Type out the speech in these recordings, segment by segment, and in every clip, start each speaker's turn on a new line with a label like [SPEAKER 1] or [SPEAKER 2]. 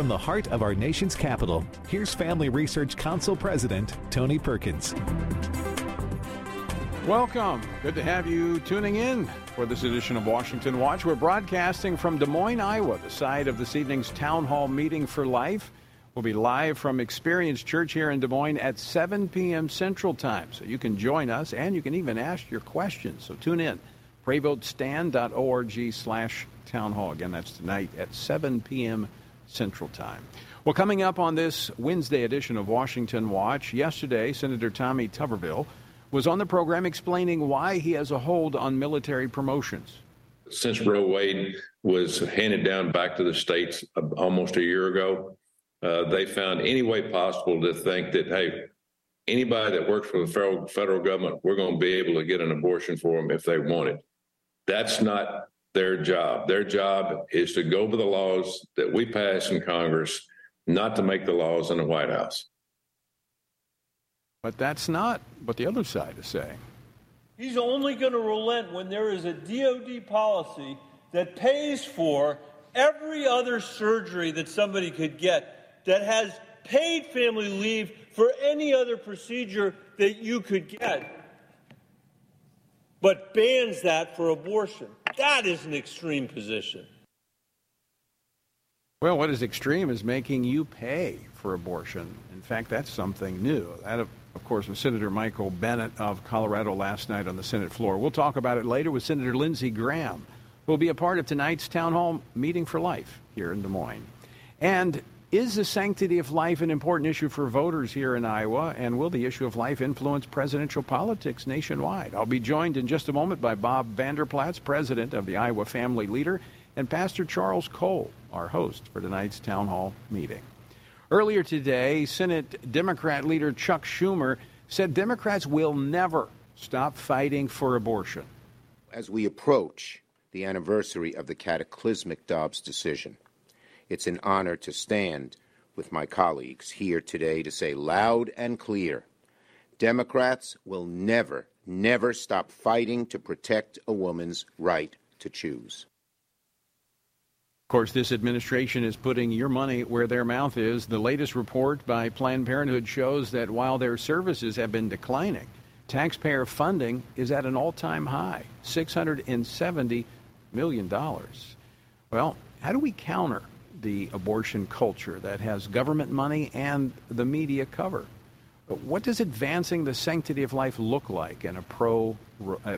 [SPEAKER 1] from the heart of our nation's capital, here's Family Research Council President Tony Perkins.
[SPEAKER 2] Welcome. Good to have you tuning in for this edition of Washington Watch. We're broadcasting from Des Moines, Iowa, the site of this evening's Town Hall Meeting for Life. We'll be live from Experience Church here in Des Moines at 7 p.m. Central Time. So you can join us and you can even ask your questions. So tune in. PrayVoteStand.org slash town hall. Again, that's tonight at 7 p.m. Central Time. Well, coming up on this Wednesday edition of Washington Watch, yesterday, Senator Tommy Tuberville was on the program explaining why he has a hold on military promotions.
[SPEAKER 3] Since Roe Wade was handed down back to the states almost a year ago, uh, they found any way possible to think that, hey, anybody that works for the federal, federal government, we're going to be able to get an abortion for them if they want it. That's not their job. Their job is to go over the laws that we pass in Congress, not to make the laws in the White House.
[SPEAKER 2] But that's not what the other side is saying.
[SPEAKER 4] He's only going to relent when there is a DOD policy that pays for every other surgery that somebody could get, that has paid family leave for any other procedure that you could get, but bans that for abortion. That is an extreme position.
[SPEAKER 2] Well, what is extreme is making you pay for abortion. In fact, that's something new. That, of course, was Senator Michael Bennet of Colorado last night on the Senate floor. We'll talk about it later with Senator Lindsey Graham, who will be a part of tonight's town hall meeting for life here in Des Moines. And is the sanctity of life an important issue for voters here in Iowa? And will the issue of life influence presidential politics nationwide? I'll be joined in just a moment by Bob Vander Plaats, president of the Iowa Family Leader, and Pastor Charles Cole, our host for tonight's town hall meeting. Earlier today, Senate Democrat leader Chuck Schumer said Democrats will never stop fighting for abortion.
[SPEAKER 5] As we approach the anniversary of the cataclysmic Dobbs decision, it's an honor to stand with my colleagues here today to say loud and clear Democrats will never, never stop fighting to protect a woman's right to choose.
[SPEAKER 2] Of course, this administration is putting your money where their mouth is. The latest report by Planned Parenthood shows that while their services have been declining, taxpayer funding is at an all time high $670 million. Well, how do we counter the abortion culture that has government money and the media cover? What does advancing the sanctity of life look like in a pro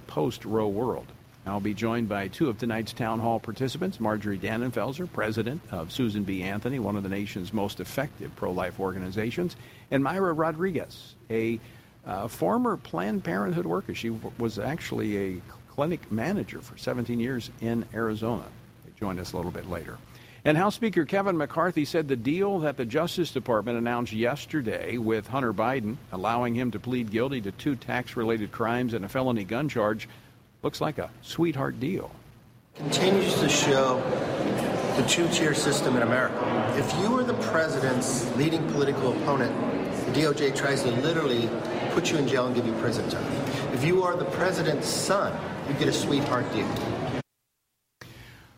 [SPEAKER 2] post Roe world? I'll be joined by two of tonight's town hall participants Marjorie Dannenfelser, president of Susan B. Anthony, one of the nation's most effective pro life organizations, and Mayra Rodriguez, a uh, former Planned Parenthood worker. She w- was actually a clinic manager for 17 years in Arizona. They join us a little bit later. And House Speaker Kevin McCarthy said the deal that the Justice Department announced yesterday with Hunter Biden, allowing him to plead guilty to two tax related crimes and a felony gun charge, looks like a sweetheart deal.
[SPEAKER 6] Continues to show the two tier system in America. If you are the president's leading political opponent, the DOJ tries to literally put you in jail and give you prison time. If you are the president's son, you get a sweetheart deal.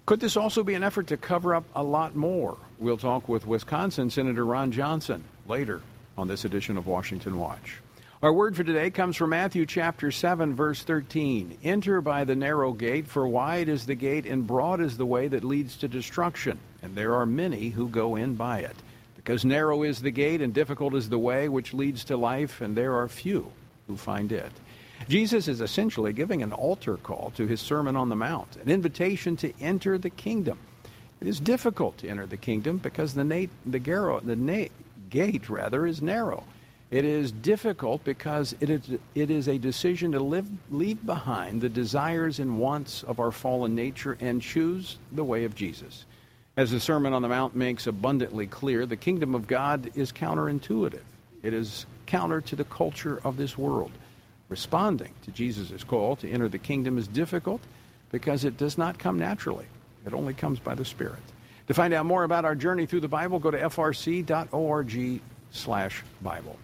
[SPEAKER 2] Could this also be an effort to cover up a lot more? We'll talk with Wisconsin Senator Ron Johnson later on this edition of Washington Watch. Our word for today comes from Matthew chapter 7 verse 13. Enter by the narrow gate, for wide is the gate and broad is the way that leads to destruction, and there are many who go in by it. Because narrow is the gate and difficult is the way which leads to life, and there are few who find it. Jesus is essentially giving an altar call to his Sermon on the Mount, an invitation to enter the kingdom. It is difficult to enter the kingdom because the, na- the, garo- the na- gate rather is narrow. It is difficult because it is, it is a decision to live, leave behind the desires and wants of our fallen nature and choose the way of Jesus. As the Sermon on the Mount makes abundantly clear, the kingdom of God is counterintuitive. It is counter to the culture of this world. Responding to Jesus' call to enter the kingdom is difficult because it does not come naturally. It only comes by the Spirit. To find out more about our journey through the Bible, go to frc.org slash Bible.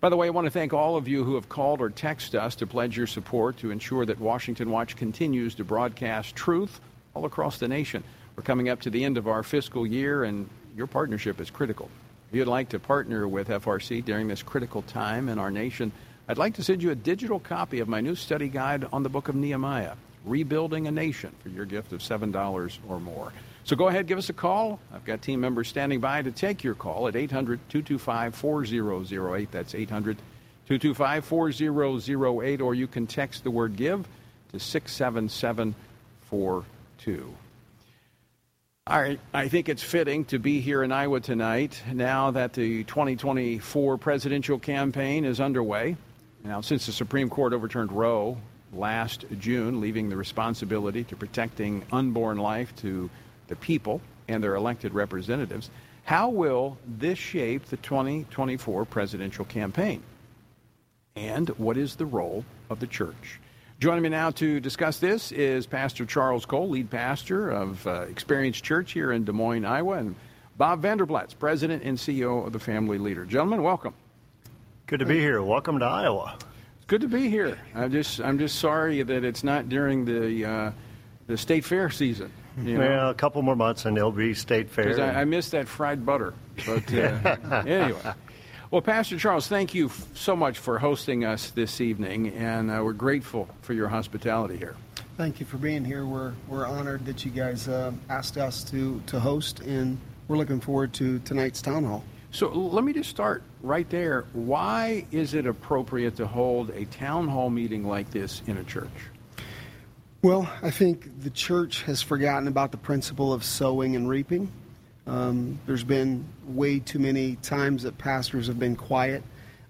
[SPEAKER 2] By the way, I want to thank all of you who have called or texted us to pledge your support to ensure that Washington Watch continues to broadcast truth all across the nation. We're coming up to the end of our fiscal year, and your partnership is critical. If you'd like to partner with FRC during this critical time in our nation, I'd like to send you a digital copy of my new study guide on the book of Nehemiah, Rebuilding a Nation, for your gift of $7 or more. So go ahead, give us a call. I've got team members standing by to take your call at 800 225 4008. That's 800 225 4008, or you can text the word give to 67742. All right, I think it's fitting to be here in Iowa tonight now that the 2024 presidential campaign is underway. Now, since the Supreme Court overturned Roe last June, leaving the responsibility to protecting unborn life to the people and their elected representatives. How will this shape the 2024 presidential campaign? And what is the role of the church? Joining me now to discuss this is Pastor Charles Cole, lead pastor of uh, Experience Church here in Des Moines, Iowa, and Bob Vander Plaats, president and CEO of the Family Leader. Gentlemen, welcome.
[SPEAKER 7] Good to be here. Welcome to Iowa.
[SPEAKER 2] It's good to be here. I'm just I'm just sorry that it's not during the uh, the state fair season.
[SPEAKER 7] You know? Well, a couple more months and it'll be state fair.
[SPEAKER 2] I, I missed that fried butter. But uh, anyway. Well, Pastor Charles, thank you f- so much for hosting us this evening, and uh, we're grateful for your hospitality here.
[SPEAKER 8] Thank you for being here. We're, we're honored that you guys uh, asked us to, to host, and we're looking forward to tonight's town hall.
[SPEAKER 2] So let me just start right there. Why is it appropriate to hold a town hall meeting like this in a church?
[SPEAKER 8] Well, I think the church has forgotten about the principle of sowing and reaping. Um, there's been way too many times that pastors have been quiet.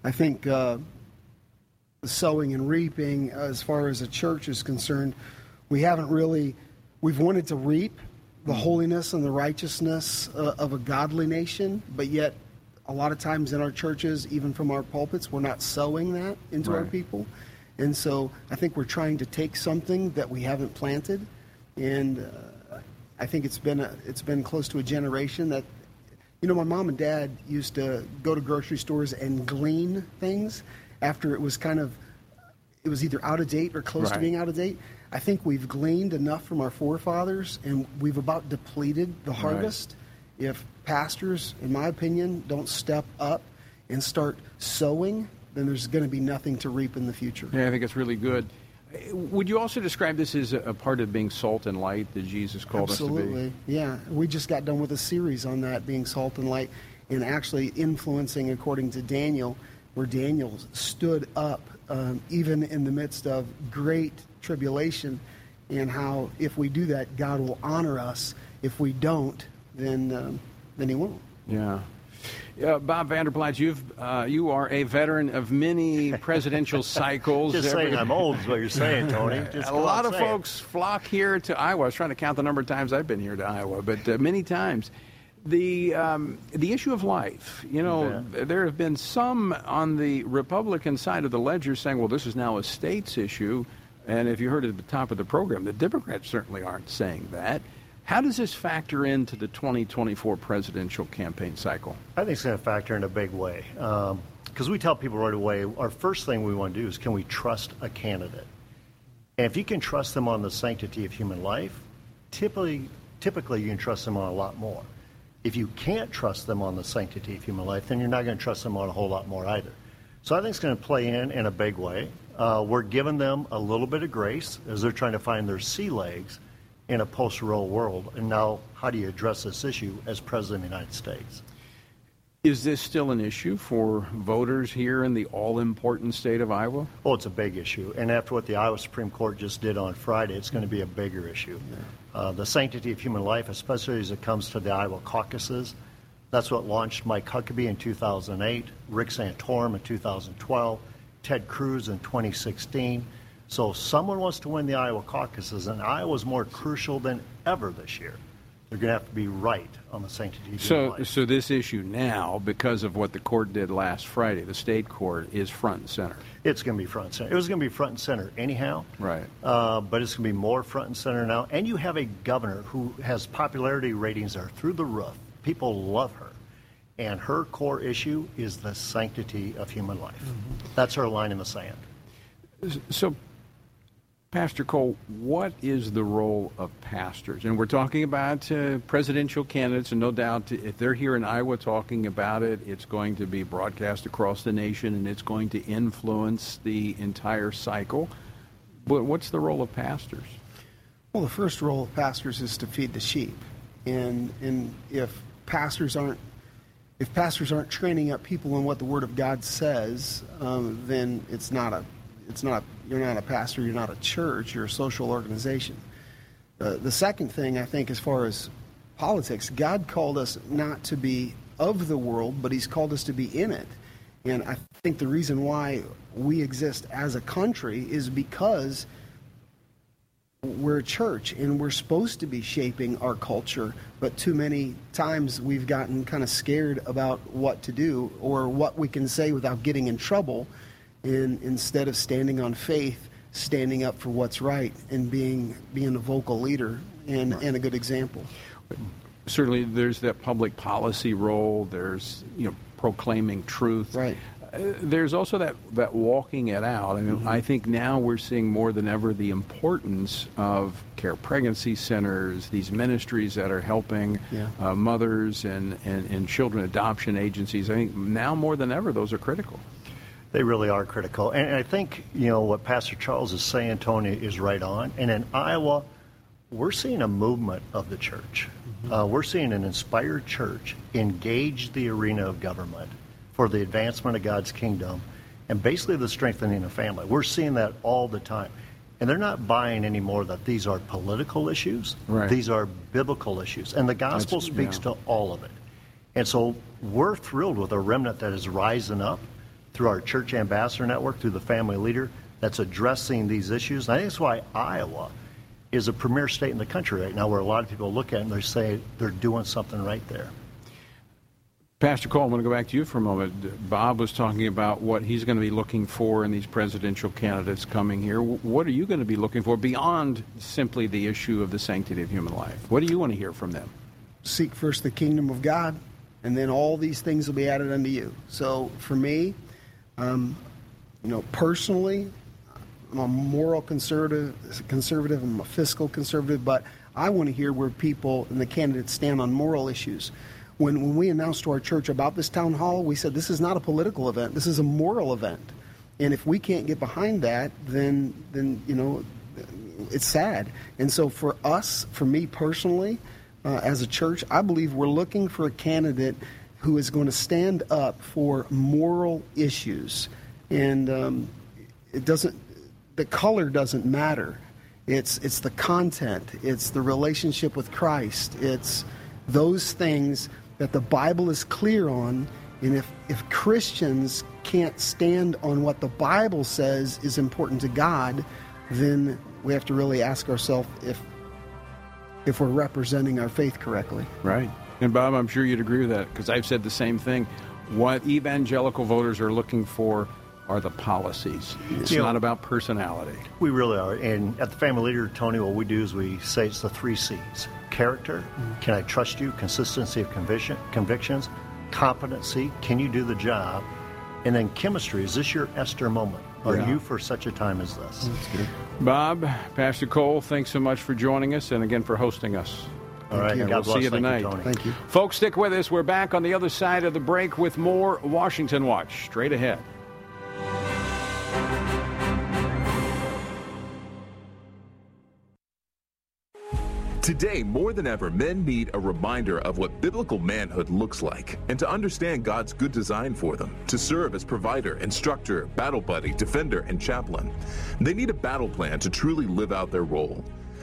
[SPEAKER 8] I think uh, sowing and reaping, as far as the church is concerned, we haven't really, we've wanted to reap the mm. holiness and the righteousness uh, of a godly nation, but yet a lot of times in our churches, even from our pulpits, we're not sowing that into right. our people. And so I think we're trying to take something that we haven't planted, and uh, I think it's been a, it's been close to a generation that, you know, my mom and dad used to go to grocery stores and glean things after it was kind of, it was either out of date or close right. to being out of date. I think we've gleaned enough from our forefathers, and we've about depleted the harvest. Right. If pastors, in my opinion, don't step up and start sowing then there's going to be nothing to reap in the future.
[SPEAKER 2] Yeah, I think it's really good. Would you also describe this as a part of being salt and light that Jesus called
[SPEAKER 8] Absolutely.
[SPEAKER 2] us to be?
[SPEAKER 8] Absolutely. Yeah. We just got done with a series on that, being salt and light, and actually influencing according to Daniel, where Daniel stood up um, even in the midst of great tribulation, and how if we do that, God will honor us. If we don't, then, um, then He won't.
[SPEAKER 2] Yeah. Uh, Bob Vander Plaats, you've uh, you are a veteran of many presidential cycles.
[SPEAKER 7] Just Every... saying I'm old is what you're saying, Tony.
[SPEAKER 2] Just a lot of folks flock here to Iowa. I was trying to count the number of times I've been here to Iowa, but uh, many times. The um, the issue of life, you know, yeah. there have been some on the Republican side of the ledger saying, "Well, this is now a states issue," and if you heard at the top of the program, the Democrats certainly aren't saying that. How does this factor into the 2024 presidential campaign cycle?
[SPEAKER 7] I think it's going to factor in a big way. Because um, we tell people right away, our first thing we want to do is can we trust a candidate? And if you can trust them on the sanctity of human life, typically, typically you can trust them on a lot more. If you can't trust them on the sanctity of human life, then you're not going to trust them on a whole lot more either. So I think it's going to play in in a big way. Uh, we're giving them a little bit of grace as they're trying to find their sea legs in a post-Roe world. And now, how do you address this issue as President of the United States?
[SPEAKER 2] Is this still an issue for voters here in the all-important state of Iowa?
[SPEAKER 7] Oh, it's a big issue. And after what the Iowa Supreme Court just did on Friday, it's going to be a bigger issue. Yeah. Uh, the sanctity of human life, especially as it comes to the Iowa caucuses, that's what launched Mike Huckabee in 2008, Rick Santorum in 2012, Ted Cruz in 2016. So if someone wants to win the Iowa caucuses, and Iowa's more crucial than ever this year, they're going to have to be right on the sanctity of
[SPEAKER 2] so,
[SPEAKER 7] life.
[SPEAKER 2] So this issue now, because of what the court did last Friday, the state court, is front and center.
[SPEAKER 7] It's going to be front and center. It was going to be front and center anyhow.
[SPEAKER 2] Right.
[SPEAKER 7] Uh, but it's going to be more front and center now. And you have a governor who has popularity ratings that are through the roof. People love her. And her core issue is the sanctity of human life. Mm-hmm. That's her line in the sand.
[SPEAKER 2] So Pastor Cole, what is the role of pastors? And we're talking about uh, presidential candidates, and no doubt if they're here in Iowa talking about it, it's going to be broadcast across the nation and it's going to influence the entire cycle. But what's the role of pastors?
[SPEAKER 8] Well, the first role of pastors is to feed the sheep. And, and if pastors aren't if pastors aren't training up people in what the Word of God says, um, then it's not a it's not you're not a pastor, you're not a church, you're a social organization. Uh, the second thing I think, as far as politics, God called us not to be of the world, but He's called us to be in it. And I think the reason why we exist as a country is because we're a church and we're supposed to be shaping our culture, but too many times we've gotten kind of scared about what to do or what we can say without getting in trouble in, instead of standing on faith, standing up for what's right and being being a vocal leader and, right. and a good example.
[SPEAKER 2] Certainly, there's that public policy role. There's you know proclaiming truth.
[SPEAKER 8] Right.
[SPEAKER 2] Uh, there's also that, that walking it out. I mean, mm-hmm. I think now we're seeing more than ever the importance of care pregnancy centers, these ministries that are helping yeah. uh, mothers and, and, and children adoption agencies. I think now more than ever, those are critical.
[SPEAKER 7] They really are critical. And I think, you know, what Pastor Charles is saying, Tony, is right on. And in Iowa, we're seeing a movement of the church. Mm-hmm. Uh, we're seeing an inspired church engage the arena of government for the advancement of God's kingdom and basically the strengthening of family. We're seeing that all the time. And they're not buying anymore that these are political issues.
[SPEAKER 2] Right.
[SPEAKER 7] These are biblical issues. And the gospel That's, speaks yeah. to all of it. And so we're thrilled with a remnant that is rising up through our church ambassador network, through the family leader that's addressing these issues. And I think that's why Iowa is a premier state in the country right now where a lot of people look at it and they say they're doing something right there.
[SPEAKER 2] Pastor Cole, I'm going to go back to you for a moment. Bob was talking about what he's going to be looking for in these presidential candidates coming here. What are you going to be looking for beyond simply the issue of the sanctity of human life? What do you want to hear from them?
[SPEAKER 8] Seek first the kingdom of God, and then all these things will be added unto you. So for me, um, you know, personally, I'm a moral conservative, conservative. I'm a fiscal conservative, but I want to hear where people and the candidates stand on moral issues. When, when we announced to our church about this town hall, we said this is not a political event. This is a moral event, and if we can't get behind that, then then you know, it's sad. And so for us, for me personally, uh, as a church, I believe we're looking for a candidate who is going to stand up for moral issues. And um, it doesn't, the color doesn't matter. It's, it's the content, it's the relationship with Christ, it's those things that the Bible is clear on. And if, if Christians can't stand on what the Bible says is important to God, then we have to really ask ourselves if, if we're representing our faith correctly.
[SPEAKER 2] Right. And Bob, I'm sure you'd agree with that because I've said the same thing. What evangelical voters are looking for are the policies. It's you not know, about personality.
[SPEAKER 7] We really are. And at the Family Leader, Tony, what we do is we say it's the three C's character, mm-hmm. can I trust you? Consistency of conviction, convictions, competency, can you do the job? And then chemistry, is this your Esther moment? Are yeah. you for such a time as this?
[SPEAKER 2] Bob, Pastor Cole, thanks so much for joining us and again for hosting us.
[SPEAKER 7] All right.
[SPEAKER 2] And we'll see you tonight.
[SPEAKER 7] Thank you,
[SPEAKER 8] Thank you.
[SPEAKER 2] Folks, stick with us. We're back on the other side of the break with more Washington Watch straight ahead.
[SPEAKER 9] Today, more than ever, men need a reminder of what biblical manhood looks like and to understand God's good design for them to serve as provider, instructor, battle buddy, defender, and chaplain. They need a battle plan to truly live out their role.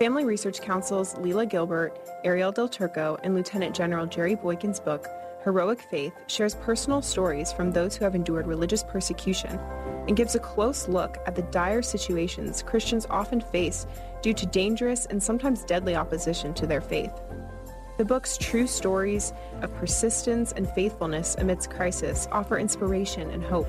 [SPEAKER 10] Family Research Council's Lela Gilbert, Arielle Del Turco, and Lieutenant General Jerry Boykin's book, Heroic Faith, shares personal stories from those who have endured religious persecution and gives a close look at the dire situations Christians often face due to dangerous and sometimes deadly opposition to their faith. The book's true stories of persistence and faithfulness amidst crisis offer inspiration and hope.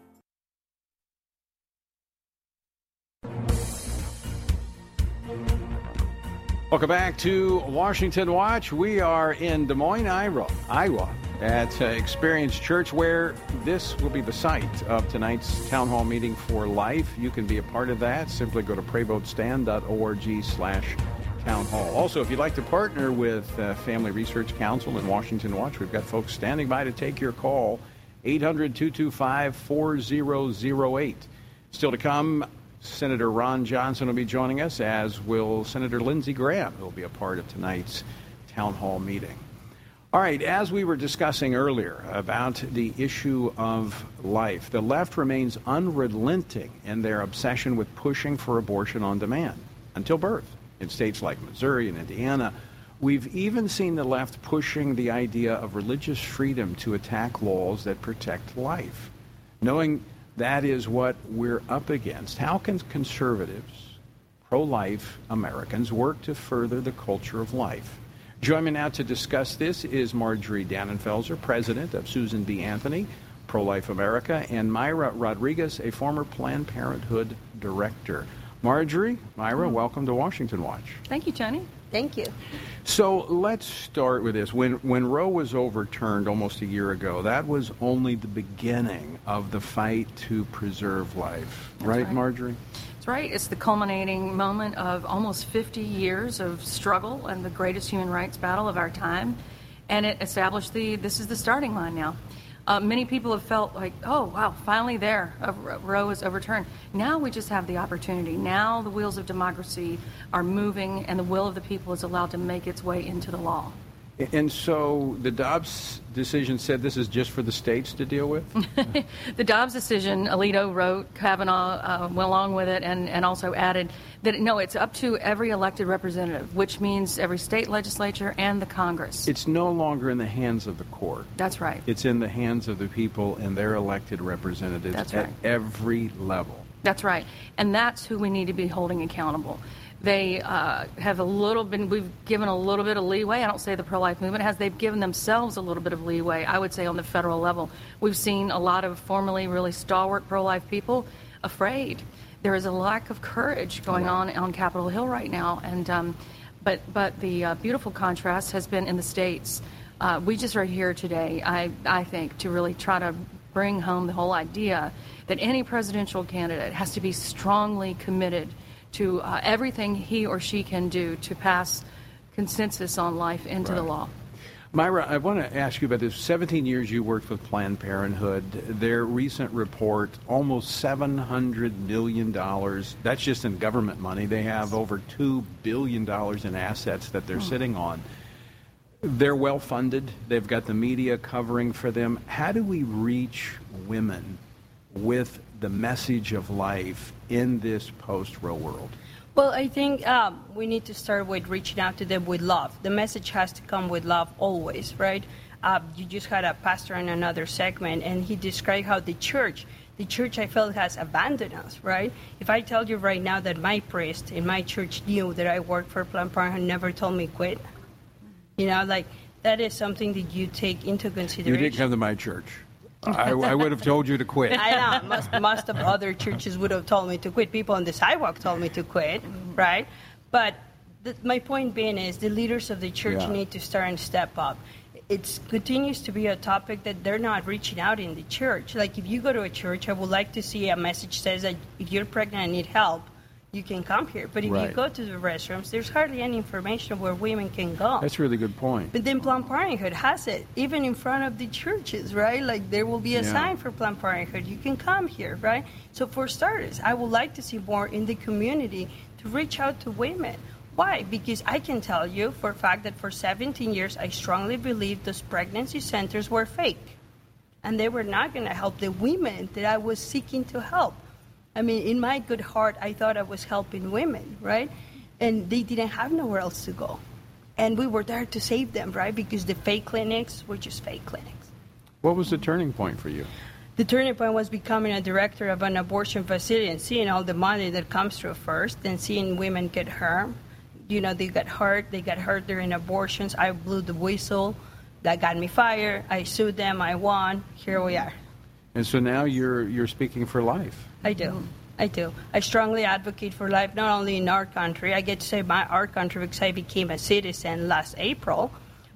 [SPEAKER 2] Welcome back to Washington Watch. We are in Des Moines, Iowa, Iowa at uh, Experience Church, where this will be the site of tonight's town hall meeting for life. You can be a part of that. Simply go to prayvotestand.org slash town hall. Also, if you'd like to partner with uh, Family Research Council and Washington Watch, we've got folks standing by to take your call. 800 225 4008. Still to come, Senator Ron Johnson will be joining us, as will Senator Lindsey Graham, who will be a part of tonight's town hall meeting. All right, as we were discussing earlier about the issue of life, the left remains unrelenting in their obsession with pushing for abortion on demand until birth. In states like Missouri and Indiana, we've even seen the left pushing the idea of religious freedom to attack laws that protect life. Knowing that is what we're up against. How can conservatives, pro life Americans, work to further the culture of life? Joining me now to discuss this is Marjorie Dannenfelser, president of Susan B. Anthony, Pro Life America, and Mayra Rodriguez, a former Planned Parenthood director. Marjorie, Mayra, welcome to Washington Watch.
[SPEAKER 11] Thank you, Tony.
[SPEAKER 12] Thank you.
[SPEAKER 2] So let's start with this. When when Roe was overturned almost a year ago, that was only the beginning of the fight to preserve life, right,
[SPEAKER 11] right,
[SPEAKER 2] Marjorie?
[SPEAKER 11] That's right. It's the culminating moment of almost 50 years of struggle and the greatest human rights battle of our time, and it established the this is the starting line now. Uh, many people have felt like, oh, wow, finally there, Roe is overturned. Now we just have the opportunity. Now the wheels of democracy are moving, and the will of the people is allowed to make its way into the law.
[SPEAKER 2] And so the Dobbs decision said this is just for the states to deal with?
[SPEAKER 11] the Dobbs decision, Alito wrote, Kavanaugh uh, went along with it, and, and also added that no, it's up to every elected representative, which means every state legislature and the Congress.
[SPEAKER 2] It's no longer in the hands of the court.
[SPEAKER 11] That's right.
[SPEAKER 2] It's in the hands of the people and their elected representatives at every level.
[SPEAKER 11] That's right. And that's who we need to be holding accountable. They uh, have a little bit, we've given a little bit of leeway. I don't say the pro life movement has, they've given themselves a little bit of leeway, I would say, on the federal level. We've seen a lot of formerly really stalwart pro life people afraid. There is a lack of courage going on on Capitol Hill right now. And, um, but, but the uh, beautiful contrast has been in the states. Uh, we just are here today, I, I think, to really try to bring home the whole idea that any presidential candidate has to be strongly committed to uh, everything he or she can do to pass consensus on life into the law.
[SPEAKER 2] Mayra, I want to ask you about this. 17 years you worked with Planned Parenthood. Their recent report, almost $700 million. That's just in government money. They have over $2 billion in assets that they're sitting on. They're well funded. They've got the media covering for them. How do we reach women with the message of life in this post Roe world?
[SPEAKER 12] Well, I think um, we need to start with reaching out to them with love. The message has to come with love always, right? Uh, you just had a pastor in another segment, and he described how the church, the church I felt has abandoned us, right? If I tell you right now that my priest in my church knew that I worked for Planned Parenthood, never told me quit, you know, like that is something that you take into consideration.
[SPEAKER 2] You didn't come to my church. I, I would have told you to quit.
[SPEAKER 12] I know. Most, most of other churches would have told me to quit. People on the sidewalk told me to quit, right? But the, my point being is the leaders of the church
[SPEAKER 2] Yeah.
[SPEAKER 12] need to start and step up. It continues to be a topic that they're not reaching out in the church. Like if you go to a church, I would like to see a message says that if you're pregnant and need help, you can come here. But if
[SPEAKER 2] Right.
[SPEAKER 12] you go to the restrooms, there's hardly any information where women can go.
[SPEAKER 2] That's a really good point.
[SPEAKER 12] But then Planned Parenthood has it, even in front of the churches, right? Like there will be a
[SPEAKER 2] Yeah.
[SPEAKER 12] sign for Planned Parenthood. You can come here, right? So for starters, I would like to see more in the community to reach out to women. Why? Because I can tell you for a fact that for 17 years, I strongly believed those pregnancy centers were fake. And they were not going to help the women that I was seeking to help. I mean, in my good heart, I thought I was helping women, right? And they didn't have nowhere else to go. And we were there to save them, right? Because the fake clinics were just fake clinics.
[SPEAKER 2] What was the turning point for you?
[SPEAKER 12] The turning point was becoming a director of an abortion facility and seeing all the money that comes through first and seeing women get hurt. You know, they got hurt, they got hurt during abortions. I blew the whistle. That got me fired. I sued them. I won. Here we are.
[SPEAKER 2] And so now you're you're speaking for life.
[SPEAKER 12] I do. I do. I strongly advocate for life, not only in our country. I get to say my our country because I became a citizen last April,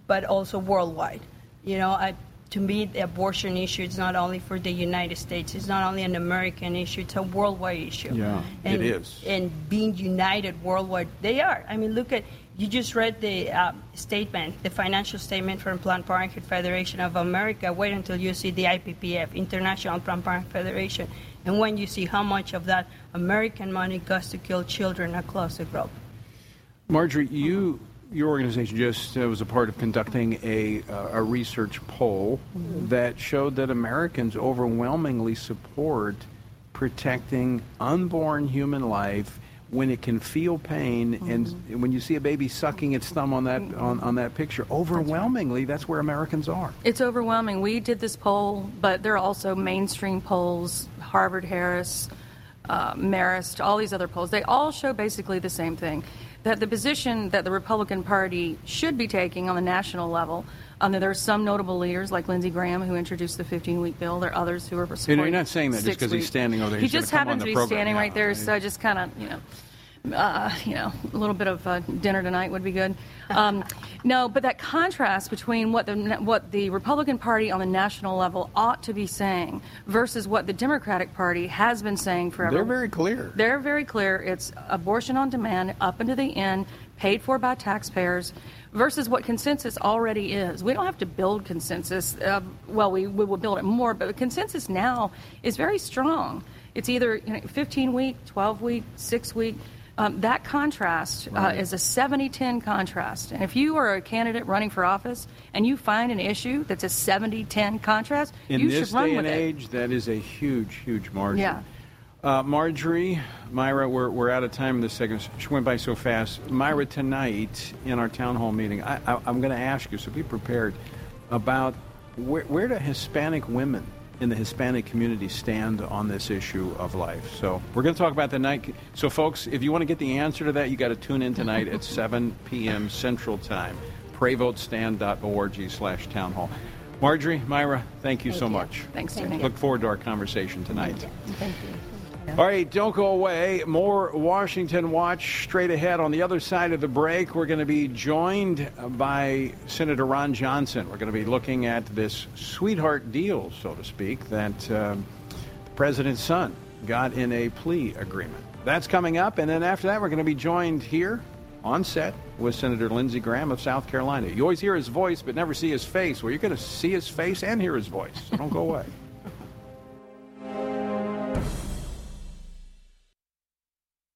[SPEAKER 12] but also worldwide. You know, I, to me, the abortion issue is not only for the United States. It's not only an American issue. It's a worldwide issue.
[SPEAKER 2] Yeah,
[SPEAKER 12] and,
[SPEAKER 2] it is.
[SPEAKER 12] And being united worldwide, they are. I mean, look at you just read the uh, statement, the financial statement from Planned Parenthood Federation of America. Wait until you see the IPPF, International Planned Parenthood Federation, and when you see how much of that American money goes to kill children across the globe.
[SPEAKER 2] Marjorie, you your organization just uh, was a part of conducting a uh, a research poll that showed that Americans overwhelmingly support protecting unborn human life when it can feel pain and when you see a baby sucking its thumb on that on, on that picture overwhelmingly that's where Americans are.
[SPEAKER 11] It's overwhelming. We did this poll, but there are also mainstream polls, Harvard Harris, uh, Marist, all these other polls. They all show basically the same thing that the position that the Republican Party should be taking on the national level. Um, there are some notable leaders like Lindsey Graham who introduced the 15-week bill. There are others who are supporting.
[SPEAKER 2] You're not saying that just
[SPEAKER 11] six
[SPEAKER 2] 'cause he's standing over there.
[SPEAKER 11] He
[SPEAKER 2] He's gonna
[SPEAKER 11] just happens to be
[SPEAKER 2] program.
[SPEAKER 11] standing
[SPEAKER 2] Yeah,
[SPEAKER 11] right there,
[SPEAKER 2] I-
[SPEAKER 11] so just kind of you know. Uh, you know, a little bit of uh, dinner tonight would be good. Um, no, but that contrast between what the what the Republican Party on the national level ought to be saying versus what the Democratic Party has been saying forever.
[SPEAKER 2] They're very clear.
[SPEAKER 11] They're very clear. It's abortion on demand, up into the end, paid for by taxpayers, versus what consensus already is. We don't have to build consensus. Uh, well, we, we will build it more, but the consensus now is very strong. It's either you know, 15 week, 12 week, 6 week. Um, that contrast uh, is a 70 10 contrast. And if you are a candidate running for office and you find an issue that's a 70 10 contrast,
[SPEAKER 2] In
[SPEAKER 11] you
[SPEAKER 2] this
[SPEAKER 11] should run
[SPEAKER 2] day
[SPEAKER 11] with
[SPEAKER 2] and
[SPEAKER 11] it.
[SPEAKER 2] age, that is a huge, huge margin.
[SPEAKER 11] Yeah.
[SPEAKER 2] Uh, Marjorie, Mayra, we're, we're out of time in this segment. She went by so fast. Mayra, tonight in our town hall meeting, I, I, I'm going to ask you, so be prepared, about where, where do Hispanic women in the Hispanic community stand on this issue of life. So we're going to talk about the night. So, folks, if you want to get the answer to that, you got to tune in tonight at 7 p.m. Central Time. PrayVoteStand.org slash town hall. Marjorie, Mayra, thank you so much.
[SPEAKER 11] Thanks, Tony.
[SPEAKER 2] Look forward to our conversation tonight.
[SPEAKER 12] Thank you.
[SPEAKER 2] All right, don't go away. More Washington Watch straight ahead. On the other side of the break, we're going to be joined by Senator Ron Johnson. We're going to be looking at this sweetheart deal, so to speak, that um, the president's son got in a plea agreement. That's coming up, and then after that, we're going to be joined here on set with Senator Lindsey Graham of South Carolina. You always hear his voice, but never see his face. Well, you're going to see his face and hear his voice. So don't go away.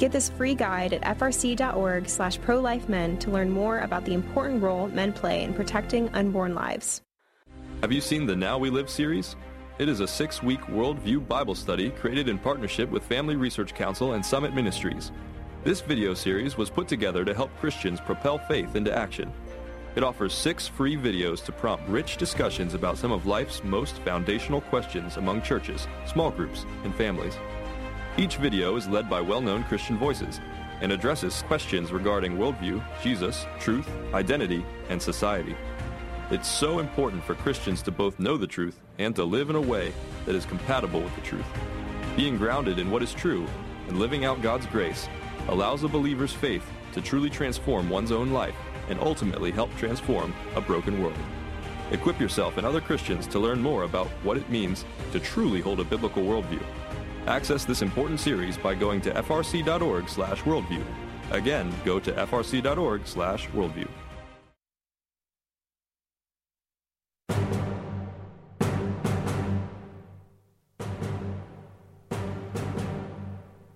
[SPEAKER 10] Get this free guide at frc.org slash prolifemen to learn more about the important role men play in protecting unborn lives.
[SPEAKER 13] Have you seen the Now We Live series? It is a six week worldview Bible study created in partnership with Family Research Council and Summit Ministries. This video series was put together to help Christians propel faith into action. It offers six free videos to prompt rich discussions about some of life's most foundational questions among churches, small groups, and families. Each video is led by well known Christian voices and addresses questions regarding worldview, Jesus, truth, identity, and society. It's so important for Christians to both know the truth and to live in a way that is compatible with the truth. Being grounded in what is true and living out God's grace allows a believer's faith to truly transform one's own life and ultimately help transform a broken world. Equip yourself and other Christians to learn more about what it means to truly hold a biblical worldview. Access this important series by going to frc.org/worldview. Again, go to frc.org/worldview.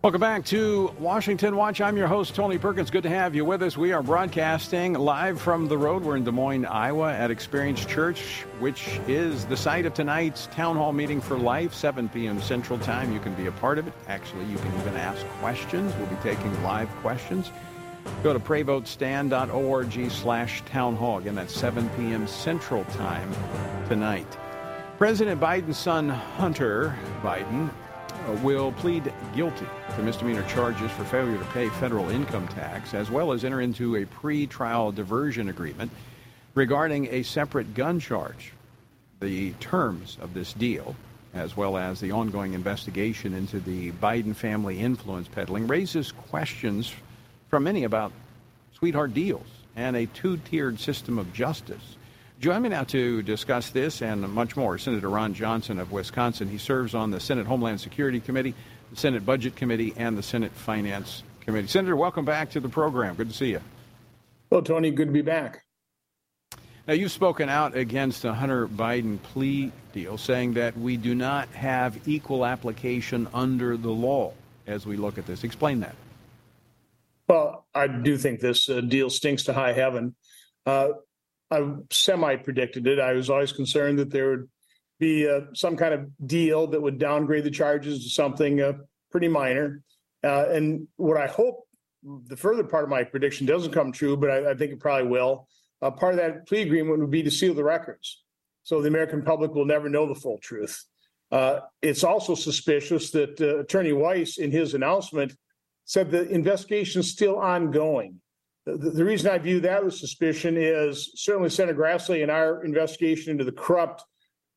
[SPEAKER 2] Welcome back to Washington Watch. I'm your host, Tony Perkins. Good to have you with us. We are broadcasting live from the road. We're in Des Moines, Iowa at Experience Church, which is the site of tonight's Town Hall Meeting for Life, 7 p.m. Central Time. You can be a part of it. Actually, you can even ask questions. We'll be taking live questions. Go to prayvotestand.org slash town hall. Again, that's 7 p.m. Central Time tonight. President Biden's son, Hunter Biden, Uh, will plead guilty to misdemeanor charges for failure to pay federal income tax, as well as enter into a pre-trial diversion agreement regarding a separate gun charge. The terms of this deal, as well as the ongoing investigation into the Biden family influence peddling, raises questions from many about sweetheart deals and a two-tiered system of justice. Join me now to discuss this and much more. Senator Ron Johnson of Wisconsin. He serves on the Senate Homeland Security Committee, the Senate Budget Committee, and the Senate Finance Committee. Senator, welcome back to the program. Good to see you.
[SPEAKER 14] Well, Tony, good to be back.
[SPEAKER 2] Now, you've spoken out against the Hunter Biden plea deal, saying that we do not have equal application under the law as we look at this. Explain that.
[SPEAKER 14] Well, I do think this uh, deal stinks to high heaven. Uh, I semi predicted it. I was always concerned that there would be uh, some kind of deal that would downgrade the charges to something uh, pretty minor. Uh, and what I hope the further part of my prediction doesn't come true, but I, I think it probably will. Uh, part of that plea agreement would be to seal the records. So the American public will never know the full truth. Uh, it's also suspicious that uh, Attorney Weiss, in his announcement, said the investigation is still ongoing. The, reason I view that with suspicion is certainly Senator Grassley in our investigation into the corrupt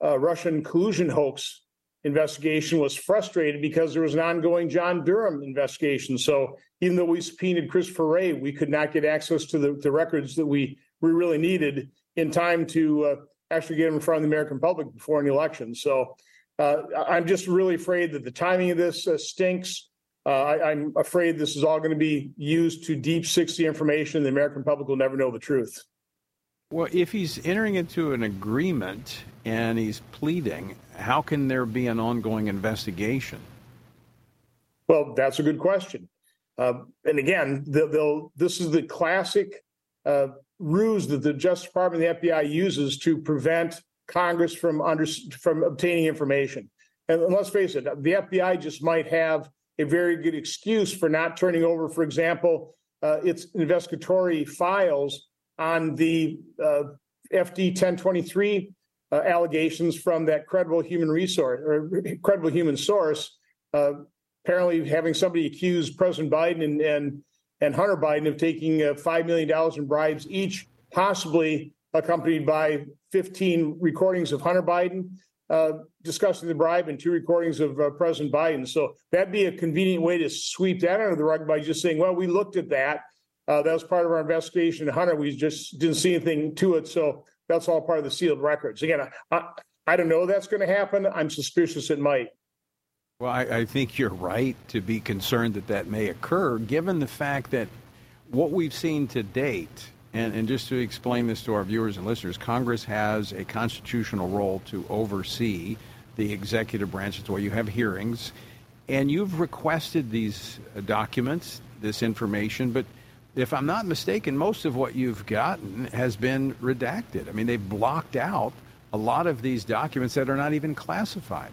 [SPEAKER 14] uh, Russian collusion hoax investigation was frustrated because there was an ongoing John Durham investigation. So even though we subpoenaed Christopher Wray, we could not get access to the, the records that we, we really needed in time to uh, actually get them in front of the American public before an election. So uh, I'm just really afraid that the timing of this uh, stinks. Uh, I, am afraid this is all going to be used to deep sixty information. The American public will never know the truth.
[SPEAKER 2] Well, if he's entering into an agreement and he's pleading, how can there be an ongoing investigation?
[SPEAKER 14] Well, that's a good question. Uh, and again, this is the classic uh, ruse that the Justice Department and the FBI uses to prevent Congress from under, from obtaining information. And let's face it, the FBI just might have a very good excuse for not turning over, for example, uh, its investigatory files on the uh, FD 1023 uh, allegations from that credible human resource or credible human source. Uh, apparently, having somebody accuse President Biden and and, and Hunter Biden of taking uh, five million dollars in bribes each, possibly accompanied by 15 recordings of Hunter Biden uh, discussing the bribe and two recordings of uh, President Biden. So that'd be a convenient way to sweep that under the rug by just saying, well, we looked at that. Uh, that was part of our investigation. Hunter, we just didn't see anything to it. So that's all part of the sealed records. Again, I, I don't know that's going to happen. I'm suspicious it might.
[SPEAKER 2] Well, I, I think you're right to be concerned that that may occur, given the fact that what we've seen to date and, and, just to explain this to our viewers and listeners, Congress has a constitutional role to oversee the executive branch. It's why you have hearings. And you've requested these uh, documents, this information, but if I'm not mistaken, most of what you've gotten has been redacted. I mean, they've blocked out a lot of these documents that are not even classified.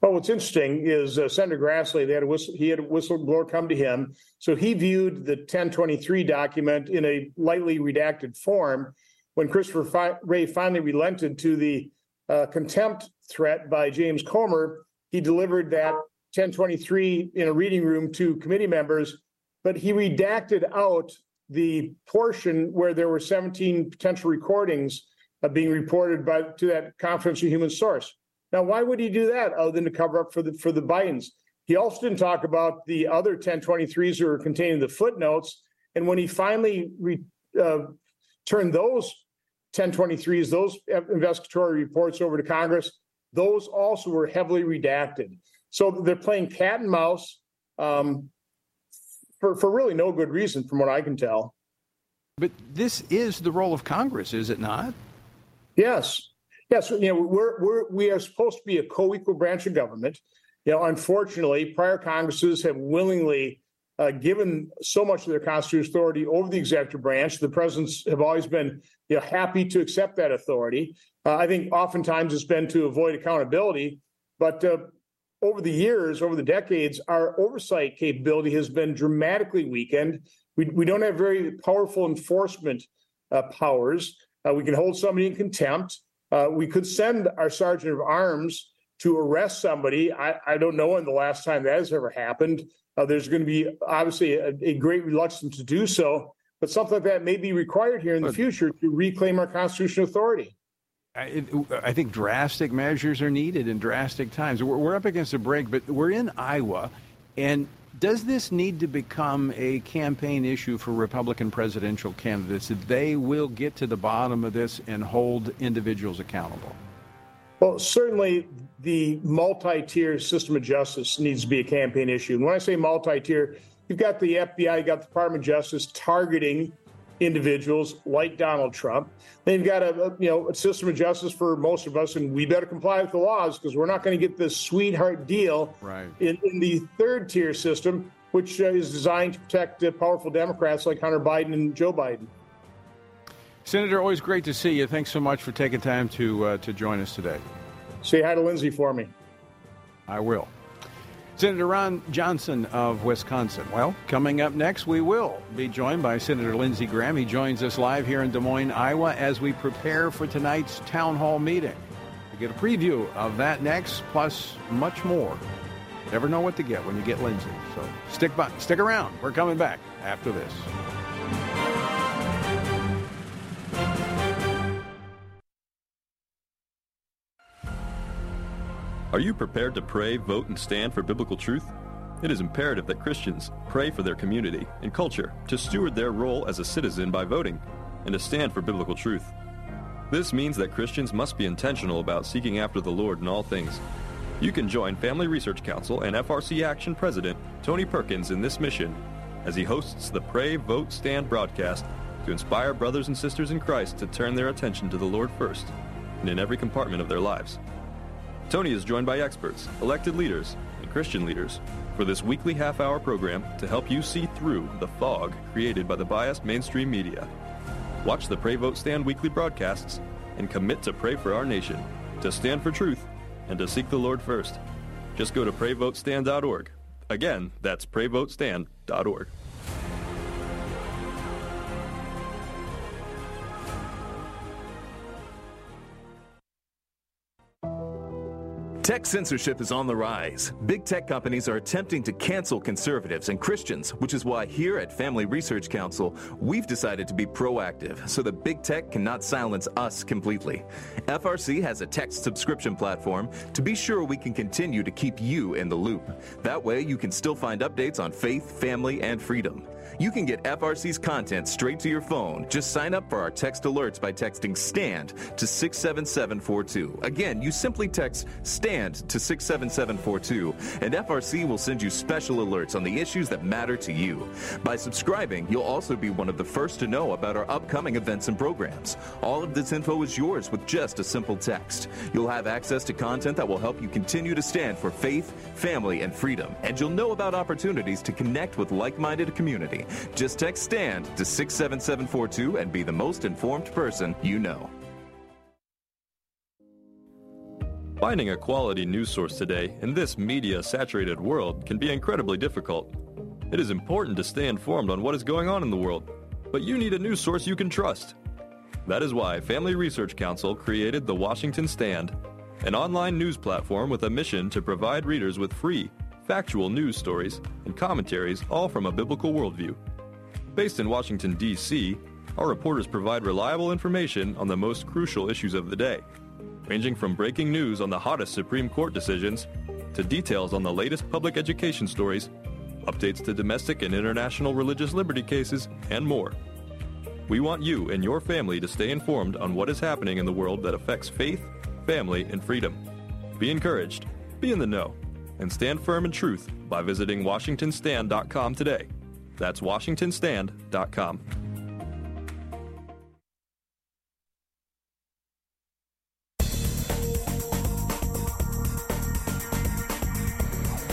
[SPEAKER 14] Well, what's interesting is uh, Senator Grassley, they had a whistle, he had a whistleblower come to him. So he viewed the 1023 document in a lightly redacted form. When Christopher Fi- Wray finally relented to the uh, contempt threat by James Comer, he delivered that 1023 in a reading room to committee members, but he redacted out the portion where there were 17 potential recordings uh, being reported by to that confidential human source. Now, why would he do that other than to cover up for the for the Bidens? He also didn't talk about the other 1023s that were contained the footnotes. And when he finally re, uh, turned those 1023s, those investigatory reports over to Congress, those also were heavily redacted. So they're playing cat and mouse um, for, for really no good reason, from what I can tell.
[SPEAKER 2] But this is the role of Congress, is it not?
[SPEAKER 14] Yes. Yes, you know, we're, we're, we are supposed to be a co-equal branch of government. You know, unfortunately, prior Congresses have willingly uh, given so much of their constitutional authority over the executive branch. The presidents have always been you know, happy to accept that authority. Uh, I think oftentimes it's been to avoid accountability, but uh, over the years, over the decades, our oversight capability has been dramatically weakened. We, we don't have very powerful enforcement uh, powers. Uh, we can hold somebody in contempt. Uh, we could send our sergeant of arms to arrest somebody. I, I, don't know when the last time that has ever happened. Uh, there's going to be obviously a, a, great reluctance to do so, but something like that may be required here in the future to reclaim our constitutional authority.
[SPEAKER 2] I, I think drastic measures are needed in drastic times. We're, we're up against a break, but we're in Iowa, and does this need to become a campaign issue for Republican presidential candidates that they will get to the bottom of this and hold individuals accountable?
[SPEAKER 14] Well, certainly the multi tier system of justice needs to be a campaign issue. And when I say multi tier, you've got the FBI, you've got the Department of Justice targeting individuals like Donald Trump. They've got a, a, you know a system of justice for most of us, and we better comply with the laws because we're not going to get this sweetheart deal
[SPEAKER 2] right.
[SPEAKER 14] in, in the third tier system, which uh, is designed to protect uh, powerful Democrats like Hunter Biden and Joe Biden.
[SPEAKER 2] Senator, always great to see you. Thanks so much for taking time to uh, to join us today.
[SPEAKER 14] Say hi to Lindsey for me.
[SPEAKER 2] I will. Senator Ron Johnson of Wisconsin. Well, coming up next, we will be joined by Senator Lindsey Graham. He joins us live here in Des Moines, Iowa, as we prepare for tonight's town hall meeting. We get a preview of that next, plus much more. Never know what to get when you get Lindsey. So stick by, stick around. We're coming back after this.
[SPEAKER 13] Are you prepared to pray, vote, and stand for biblical truth? It is imperative that Christians pray for their community and culture to steward their role as a citizen by voting and to stand for biblical truth. This means that Christians must be intentional about seeking after the Lord in all things. You can join Family Research Council and FRC Action President Tony Perkins in this mission as he hosts the Pray, Vote, Stand broadcast to inspire brothers and sisters in Christ to turn their attention to the Lord first and in every compartment of their lives. Tony is joined by experts, elected leaders, and Christian leaders for this weekly half hour program to help you see through the fog created by the biased mainstream media. Watch the Pray Vote Stand weekly broadcasts and commit to pray for our nation, to stand for truth, and to seek the Lord first. Just go to PrayVoteStand.org. Again, that's PrayVoteStand.org.
[SPEAKER 9] Tech censorship is on the rise. Big tech companies are attempting to cancel conservatives and Christians, which is why here at Family Research Council, we've decided to be proactive so that big tech cannot silence us completely. FRC has a text subscription platform to be sure we can continue to keep you in the loop. That way, you can still find updates on faith, family, and freedom. You can get FRC's content straight to your phone. Just sign up for our text alerts by texting STAND to 67742. Again, you simply text STAND to 67742, and FRC will send you special alerts on the issues that matter to you. By subscribing, you'll also be one of the first to know about our upcoming events and programs. All of this info is yours with just a simple text. You'll have access to content that will help you continue to stand for faith, family, and freedom, and you'll know about opportunities to connect with like minded community. Just text STAND to 67742 and be the most informed person you know.
[SPEAKER 13] Finding a quality news source today in this media saturated world can be incredibly difficult. It is important to stay informed on what is going on in the world, but you need a news source you can trust. That is why Family Research Council created the Washington Stand, an online news platform with a mission to provide readers with free, factual news stories and commentaries, all from a biblical worldview. Based in Washington, D.C., our reporters provide reliable information on the most crucial issues of the day, ranging from breaking news on the hottest Supreme Court decisions to details on the latest public education stories, updates to domestic and international religious liberty cases, and more. We want you and your family to stay informed on what is happening in the world that affects faith, family, and freedom. Be encouraged, be in the know, and stand firm in truth by visiting WashingtonStand.com today. That's WashingtonStand.com.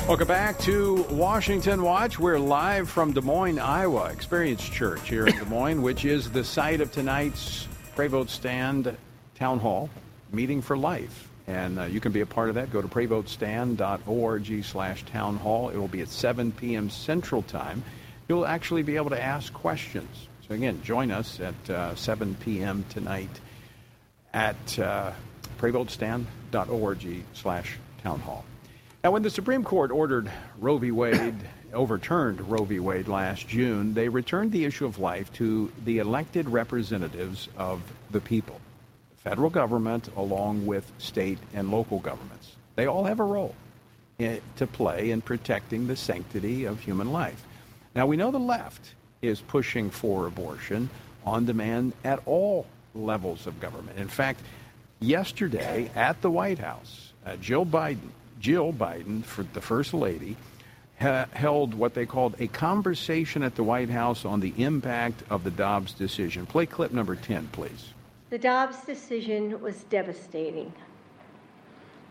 [SPEAKER 2] Welcome back to Washington Watch. We're live from Des Moines, Iowa, Experience Church here in Des Moines, which is the site of tonight's Pray Vote Stand Town Hall Meeting for Life. And uh, you can be a part of that. Go to prayvotestand.org slash town hall. It will be at 7 p.m. Central Time. You'll actually be able to ask questions. So again, join us at uh, 7 p.m. tonight at uh, prayvotestand.org slash town hall. Now, when the Supreme Court ordered Roe v. Wade, overturned Roe v. Wade last June, they returned the issue of life to the elected representatives of the people, federal government, along with state and local governments. They all have a role to play in protecting the sanctity of human life. Now, we know the left is pushing for abortion on demand at all levels of government. In fact, yesterday at the White House, uh, Jill Biden Jill Biden, for the First Lady, ha- held what they called a conversation at the White House on the impact of the Dobbs decision. Play clip number 10, please.
[SPEAKER 15] The Dobbs decision was devastating.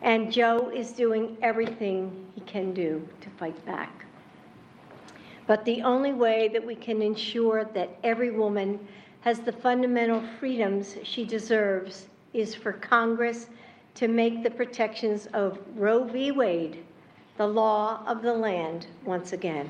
[SPEAKER 15] And Joe is doing everything he can do to fight back. But the only way that we can ensure that every woman has the fundamental freedoms she deserves is for Congress to make the protections of Roe v. Wade the law of the land once again.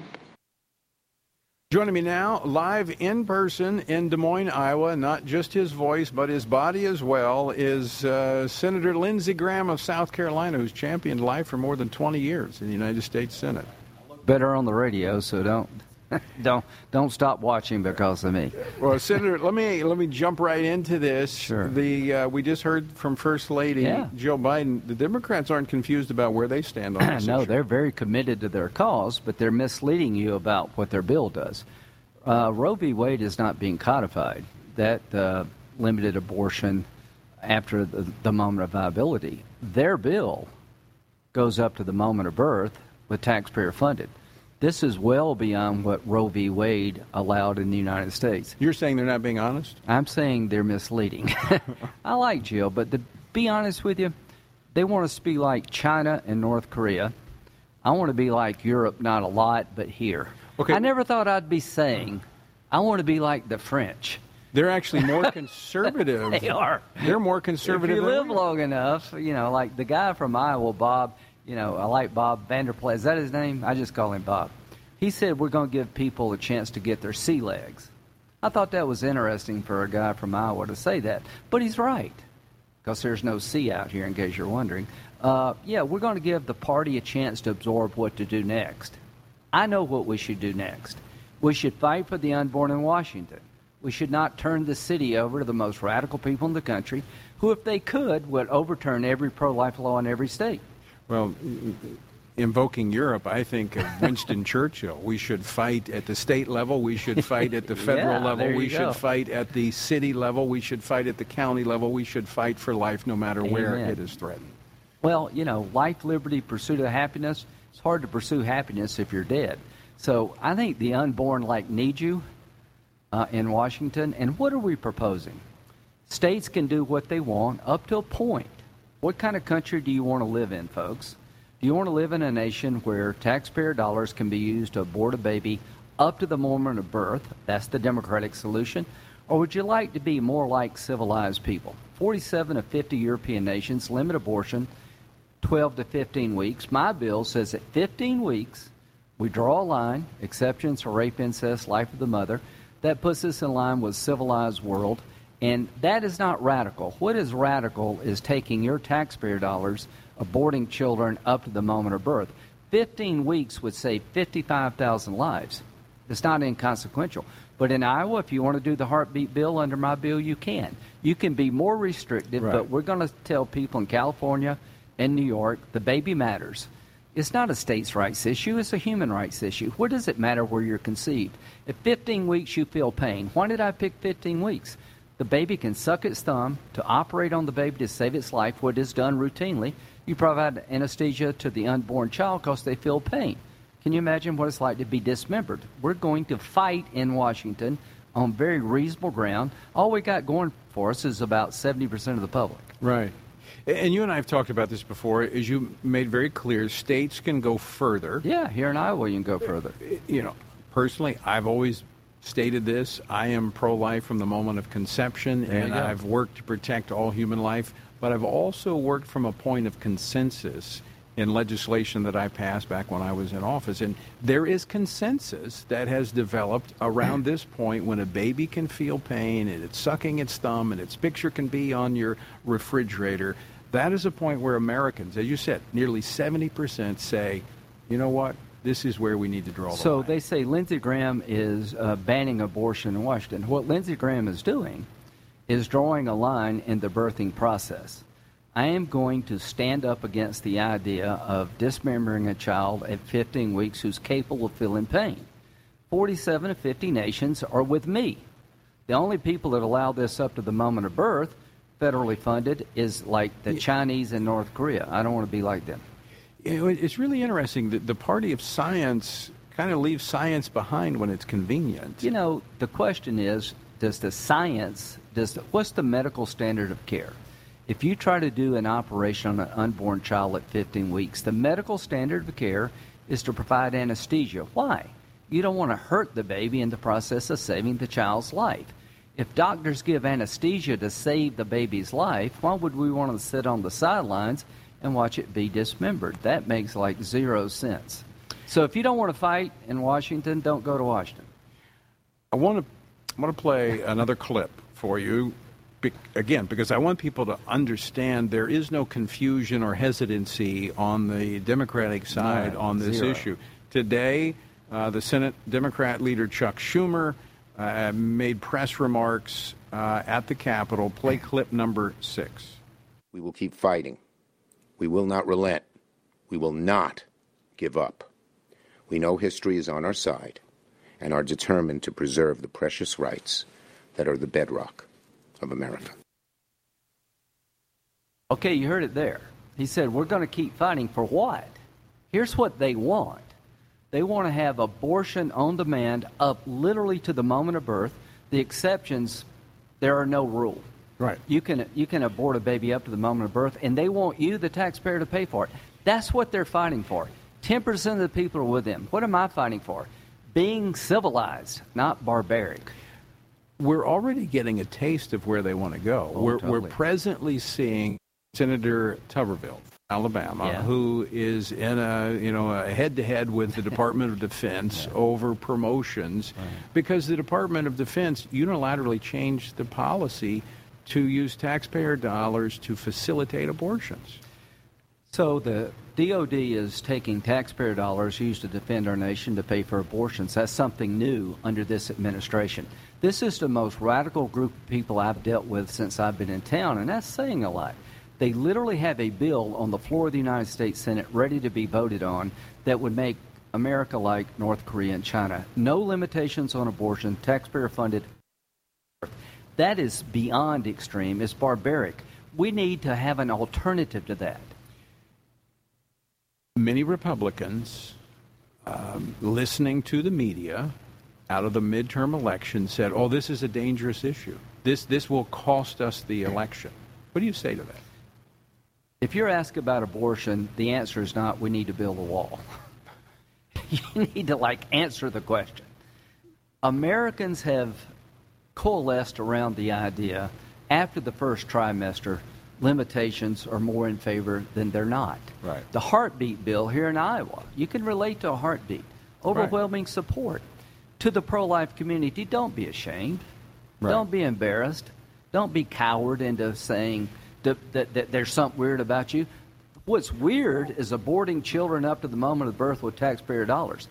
[SPEAKER 2] Joining me now, live in person in Des Moines, Iowa, not just his voice, but his body as well, is uh, Senator Lindsey Graham of South Carolina, who's championed life for more than 20 years in the United States Senate.
[SPEAKER 16] Better on the radio, so don't don't don't stop watching because of me.
[SPEAKER 2] Well, Senator, let me let me jump right into this.
[SPEAKER 16] Sure.
[SPEAKER 2] The uh, we just heard from First Lady
[SPEAKER 16] Yeah.
[SPEAKER 2] Joe Biden. The Democrats aren't confused about where they stand on this.
[SPEAKER 16] no,
[SPEAKER 2] issue.
[SPEAKER 16] they're very committed to their cause, but they're misleading you about what their bill does. Uh, Roe v. Wade is not being codified. That uh, limited abortion after the, the moment of viability. Their bill goes up to the moment of birth with taxpayer funded. This is well beyond what Roe v. Wade allowed in the United States.
[SPEAKER 2] You're saying they're not being honest?
[SPEAKER 16] I'm saying they're misleading. I like Jill, but to be honest with you, they want us to be like China and North Korea. I want to be like Europe, not a lot, but here.
[SPEAKER 2] Okay.
[SPEAKER 16] I never thought I'd be saying, I want to be like the French.
[SPEAKER 2] They're actually more conservative.
[SPEAKER 16] they are.
[SPEAKER 2] They're more conservative.
[SPEAKER 16] If you live long enough, you know, like the guy from Iowa, Bob. You know, I like Bob Vander Plaats. Is that his name? I just call him Bob. He said we're going to give people a chance to get their sea legs. I thought that was interesting for a guy from Iowa to say that, but he's right because there's no sea out here, in case you're wondering. Uh, yeah, we're going to give the party a chance to absorb what to do next. I know what we should do next. We should fight for the unborn in Washington. We should not turn the city over to the most radical people in the country, who, if they could, would overturn every pro life law in every state.
[SPEAKER 2] Well, invoking Europe, I think of Winston Churchill. We should fight at the state level. We should fight at the federal
[SPEAKER 16] Yeah,
[SPEAKER 2] level. We
[SPEAKER 16] go.
[SPEAKER 2] should fight at the city level. We should fight at the county level. We should fight for life no matter where it is threatened.
[SPEAKER 16] Well, you know, life, liberty, pursuit of happiness. It's hard to pursue happiness if you're dead. So I think the unborn like need you uh, in Washington. And what are we proposing? States can do what they want up to a point. What kind of country do you want to live in, folks? Do you want to live in a nation where taxpayer dollars can be used to abort a baby up to the moment of birth? That's the democratic solution. Or would you like to be more like civilized people? 47 of 50 European nations limit abortion 12 to 15 weeks. My bill says at 15 weeks, we draw a line, exceptions for rape, incest, life of the mother. That puts us in line with civilized world. And that is not radical. What is radical is taking your taxpayer dollars, aborting children up to the moment of birth. 15 weeks would save 55,000 lives. It's not inconsequential. But in Iowa, if you want to do the heartbeat bill under my bill, you can. You can be more restrictive,
[SPEAKER 2] Right.
[SPEAKER 16] but we're going to tell people in California and New York the baby matters. It's not a states' rights issue, it's a human rights issue. What does it matter where you're conceived? At 15 weeks, you feel pain. Why did I pick 15 weeks? The baby can suck its thumb to operate on the baby to save its life, what is done routinely. You provide anesthesia to the unborn child because they feel pain. Can you imagine what it's like to be dismembered? We're going to fight in Washington on very reasonable ground. All we got going for us is about 70% of the public.
[SPEAKER 2] Right. And you and I have talked about this before. As you made very clear, states can go further.
[SPEAKER 16] Yeah, here in Iowa, you can go further.
[SPEAKER 2] Eh, you know, personally, I've always stated this. I am pro life from the moment of conception,
[SPEAKER 16] There
[SPEAKER 2] and. I've worked to protect all human life. But I've also worked from a point of consensus in legislation that I passed back when I was in office. And there is consensus that has developed around this point when a baby can feel pain and it's sucking its thumb and its picture can be on your refrigerator. That is a point where Americans, as you said, nearly 70% say, you know what, this is where we need to draw the line.
[SPEAKER 16] So
[SPEAKER 2] line.
[SPEAKER 16] they say Lindsey Graham is uh, banning abortion in Washington. What Lindsey Graham is doing is drawing a line in the birthing process. I am going to stand up against the idea of dismembering a child at 15 weeks who's capable of feeling pain. 47 of 50 nations are with me. The only people that allow this up to the moment of birth, federally funded, is like the Chinese and North Korea. I don't want to be like them.
[SPEAKER 2] It's really interesting that the party of science kind of leaves science behind when it's convenient.
[SPEAKER 16] You know, the question is, does the science, does the, what's the medical standard of care? If you try to do an operation on an unborn child at 15 weeks, the medical standard of care is to provide anesthesia. Why? You don't want to hurt the baby in the process of saving the child's life. If doctors give anesthesia to save the baby's life, why would we want to sit on the sidelines and watch it be dismembered? That makes like zero sense. So if you don't want to fight in Washington, don't go to Washington.
[SPEAKER 2] I want to I want to play another clip for you be, again because I want people to understand there is no confusion or hesitancy on the Democratic side
[SPEAKER 16] No,
[SPEAKER 2] on this
[SPEAKER 16] zero.
[SPEAKER 2] issue. Today, uh, the Senate Democrat leader Chuck Schumer uh, made press remarks uh, at the Capitol. Play clip number six.
[SPEAKER 5] We will keep fighting. We will not relent. We will not give up. We know history is on our side and are determined to preserve the precious rights that are the bedrock of America.
[SPEAKER 16] Okay, you heard it there. He said, We're going to keep fighting for what? Here's what they want they want to have abortion on demand up literally to the moment of birth. The exceptions, there are no rules.
[SPEAKER 2] Right.
[SPEAKER 16] You can, you can abort a baby up to the moment of birth, and they want you, the taxpayer, to pay for it. That's what they're fighting for. 10% of the people are with them. What am I fighting for? Being civilized, not barbaric.
[SPEAKER 2] we're already getting a taste of where they want to go.
[SPEAKER 16] Oh,
[SPEAKER 2] we're,
[SPEAKER 16] totally.
[SPEAKER 2] we're presently seeing Senator Tuberville, Alabama,
[SPEAKER 16] Yeah.
[SPEAKER 2] who is in a you know a head-to-head with the Department of Defense over promotions because the Department of Defense unilaterally changed the policy to use taxpayer dollars to facilitate abortions.
[SPEAKER 16] So the DOD is taking taxpayer dollars used to defend our nation to pay for abortions. That's something new under this administration. This is the most radical group of people I've dealt with since I've been in town, and that's saying a lot. They literally have a bill on the floor of the United States Senate ready to be voted on that would make America like North Korea and China. No limitations on abortion, taxpayer funded. That is beyond extreme. It's barbaric. We need to have an alternative to that.
[SPEAKER 2] many Republicans, um, listening to the media out of the midterm election, said, "Oh, this is a dangerous issue. This this will cost us the election." What do you say to that?
[SPEAKER 16] If you're asked about abortion, the answer is not we need to build a wall. you need to like answer the question. Americans have coalesced around the idea after the first trimester limitations are more in favor than they're not.
[SPEAKER 2] Right.
[SPEAKER 16] The heartbeat bill here in Iowa, you can relate to a heartbeat. Overwhelming support. To the pro life community, don't be ashamed.
[SPEAKER 2] Right.
[SPEAKER 16] Don't be embarrassed. Don't be coward into saying that, that, that there's something weird about you. What's weird is aborting children up to the moment of birth with taxpayer dollars.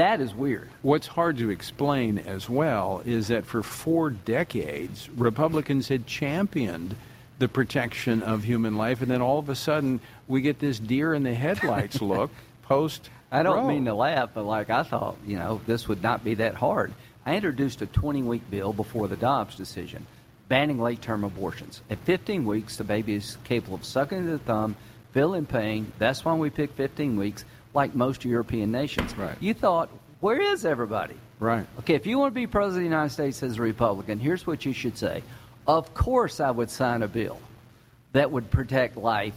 [SPEAKER 16] That is weird.
[SPEAKER 2] What's hard to explain as well is that for four decades, Republicans had championed the protection of human life, and then all of a sudden we get this deer in the headlights look post.
[SPEAKER 16] I don't mean to laugh, but like I thought, you know, this would not be that hard. I introduced a 20 week bill before the Dobbs decision banning late term abortions. At 15 weeks, the baby is capable of sucking the thumb, feeling pain. That's why we picked 15 weeks, like most European nations.
[SPEAKER 2] Right.
[SPEAKER 16] You thought, where is everybody?
[SPEAKER 2] Right.
[SPEAKER 16] Okay, if you want to be president of the United States as a Republican, here's what you should say. Of course, I would sign a bill that would protect life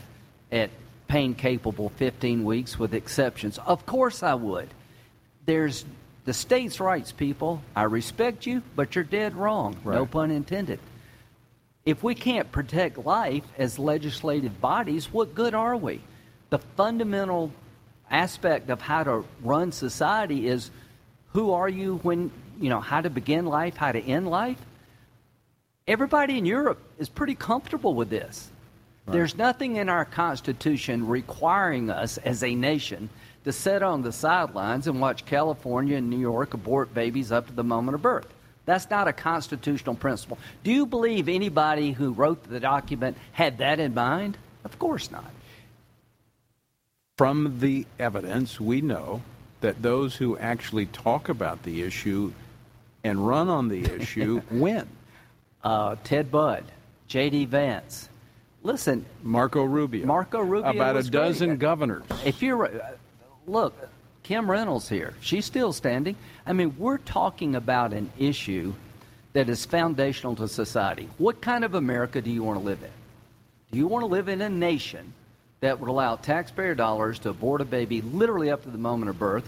[SPEAKER 16] at pain capable 15 weeks with exceptions. Of course, I would. There's the states' rights, people. I respect you, but you're dead wrong. No pun intended. If we can't protect life as legislative bodies, what good are we? The fundamental aspect of how to run society is who are you when, you know, how to begin life, how to end life. Everybody in Europe is pretty comfortable with this. There's nothing in our Constitution requiring us as a nation to sit on the sidelines and watch California and New York abort babies up to the moment of birth. That's not a constitutional principle. Do you believe anybody who wrote the document had that in mind? Of course not.
[SPEAKER 2] From the evidence, we know that those who actually talk about the issue and run on the issue win.
[SPEAKER 16] Uh, Ted Budd, J.D. Vance. Listen,
[SPEAKER 2] Marco Rubio.
[SPEAKER 16] Marco Rubio
[SPEAKER 2] About a
[SPEAKER 16] was great.
[SPEAKER 2] dozen governors.
[SPEAKER 16] If you're, uh, look, Kim Reynolds here, she's still standing. I mean, we're talking about an issue that is foundational to society. What kind of America do you want to live in? Do you want to live in a nation that would allow taxpayer dollars to abort a baby literally up to the moment of birth,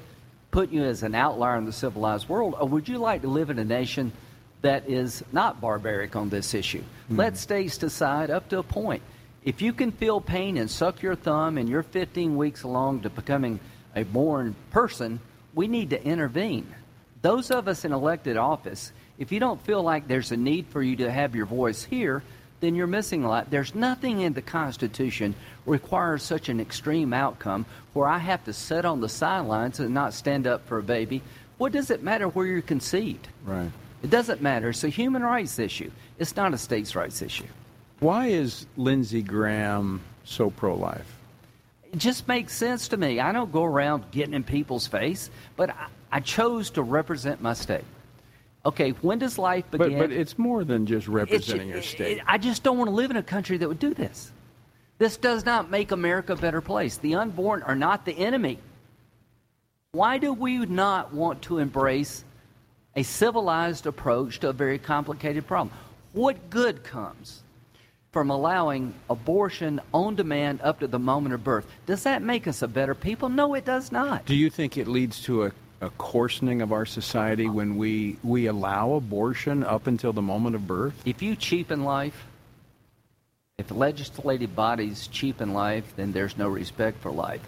[SPEAKER 16] put you as an outlier in the civilized world, or would you like to live in a nation that is not barbaric on this issue? Hmm. Let states decide up to a point. If you can feel pain and suck your thumb and you're 15 weeks along to becoming a born person, we need to intervene. Those of us in elected office, if you don't feel like there's a need for you to have your voice here, then you're missing a lot. There's nothing in the Constitution requires such an extreme outcome where I have to sit on the sidelines and not stand up for a baby. What does it matter where you're conceived?
[SPEAKER 2] Right.
[SPEAKER 16] It doesn't matter. It's a human rights issue. It's not a states' rights issue.
[SPEAKER 2] Why is Lindsey Graham so pro life?
[SPEAKER 16] It just makes sense to me. I don't go around getting in people's face, but I, I chose to represent my state. Okay, when does life begin?
[SPEAKER 2] but it's more than just representing your state.
[SPEAKER 16] it- I just don't want to live in a country that would do this. This does not make America a better place. The unborn are not the enemy. Why do we not want to embrace a civilized approach to a very complicated problem? What good comes from allowing abortion on demand up to the moment of birth? Does that make us a better people? No, it does not.
[SPEAKER 2] Do you think it leads to a a coarsening of our society when we we allow abortion up until the moment of birth?
[SPEAKER 16] If you cheapen life, if legislative bodies cheapen life, then there's no respect for life.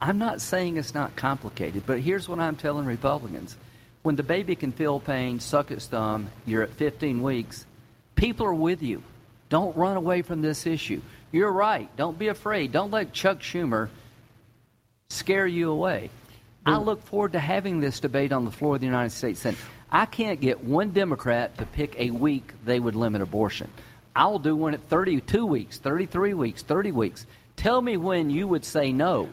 [SPEAKER 16] I'm not saying it's not complicated, but here's what I'm telling Republicans. When the baby can feel pain, suck its thumb, you're at 15 weeks, people are with you. Don't run away from this issue. You're right. Don't be afraid. Don't let Chuck Schumer scare you away. I look forward to having this debate on the floor of the United States Senate. I can't get one Democrat to pick a week they would limit abortion. I'll do one at 32 weeks, 33 weeks, 30 weeks. Tell me when you would say no.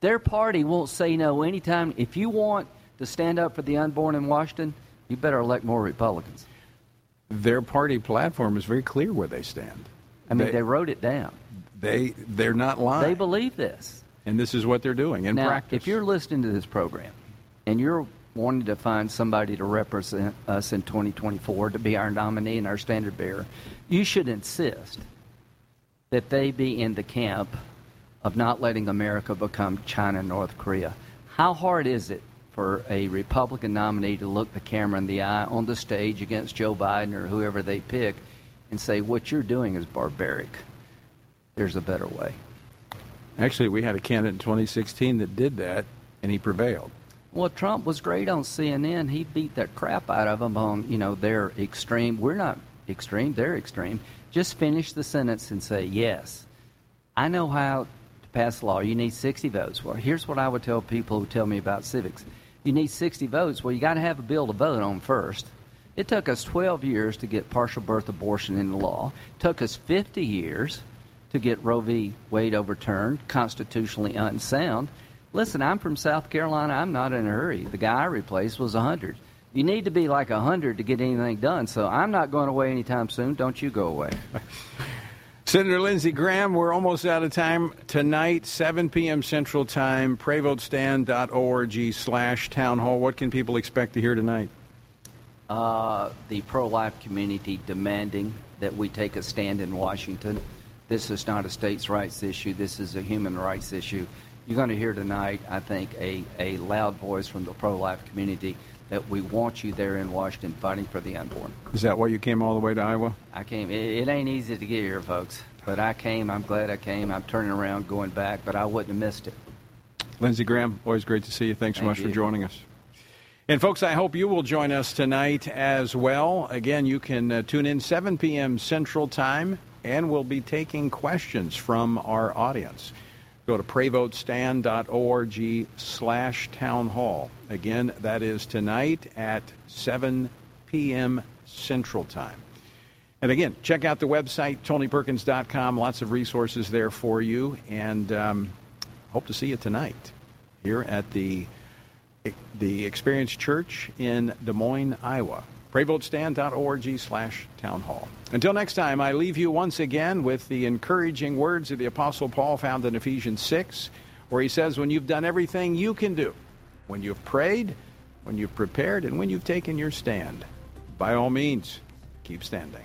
[SPEAKER 16] Their party won't say no anytime. If you want to stand up for the unborn in Washington, you better elect more Republicans.
[SPEAKER 2] Their party platform is very clear where they stand.
[SPEAKER 16] I mean, they, wrote it down.
[SPEAKER 2] They they're not lying.
[SPEAKER 16] They believe this.
[SPEAKER 2] And this is what they're doing in
[SPEAKER 16] now,
[SPEAKER 2] practice.
[SPEAKER 16] if you're listening to this program and you're wanting to find somebody to represent us in 2024 to be our nominee and our standard bearer, you should insist that they be in the camp of not letting America become China and North Korea. How hard is it for a Republican nominee to look the camera in the eye on the stage against Joe Biden or whoever they pick and say, what you're doing is barbaric? There's a better way.
[SPEAKER 2] Actually, we had a candidate in 2016 that did that, and he prevailed.
[SPEAKER 16] Well, Trump was great on CNN. He beat the crap out of them on, you know, their extreme. We're not extreme, they're extreme. Just finish the sentence and say, yes, I know how to pass a law. You need 60 votes. Well, here's what I would tell people who tell me about civics. You need 60 votes. Well, you got to have a bill to vote on first. It took us 12 years to get partial birth abortion into law. It took us 50 years to get Roe v. Wade overturned, constitutionally unsound. Listen, I'm from South Carolina. I'm not in a hurry. The guy I replaced was 100. You need to be like 100 to get anything done, so I'm not going away anytime soon. Don't you go away.
[SPEAKER 2] Senator Lindsey Graham, we're almost out of time tonight, 7 p.m. Central Time, prayvotestand.org slash town hall. What can people expect to hear tonight?
[SPEAKER 16] uh, the pro life community demanding that we take a stand in Washington. This is not a states' rights issue, this is a human rights issue. You're going to hear tonight, I think, a, a loud voice from the pro life community that we want you there in Washington fighting for the unborn.
[SPEAKER 2] Is that why you came all the way to Iowa?
[SPEAKER 16] I came, it, it ain't easy to get here, folks, but I came. I'm glad I came. I'm turning around, going back, but I wouldn't have missed it.
[SPEAKER 2] Lindsey Graham, always great to see you. Thanks so
[SPEAKER 16] Thank
[SPEAKER 2] much for joining us. And folks, I hope you will join us tonight as well. Again, you can uh, tune in 7 p.m. Central Time, and we'll be taking questions from our audience. Go to prayvotestand.org slash town hall. Again, that is tonight at 7 p.m. Central Time. And again, check out the website, tonyperkins.com. Lots of resources there for you. And um, hope to see you tonight here at the the Experience Church in Des Moines, Iowa. PrayVoteStand.org slash town hall. Until next time, I leave you once again with the encouraging words of the Apostle Paul found in Ephesians 6, where he says, When you've done everything you can do, when you've prayed, when you've prepared, and when you've taken your stand, by all means, keep standing.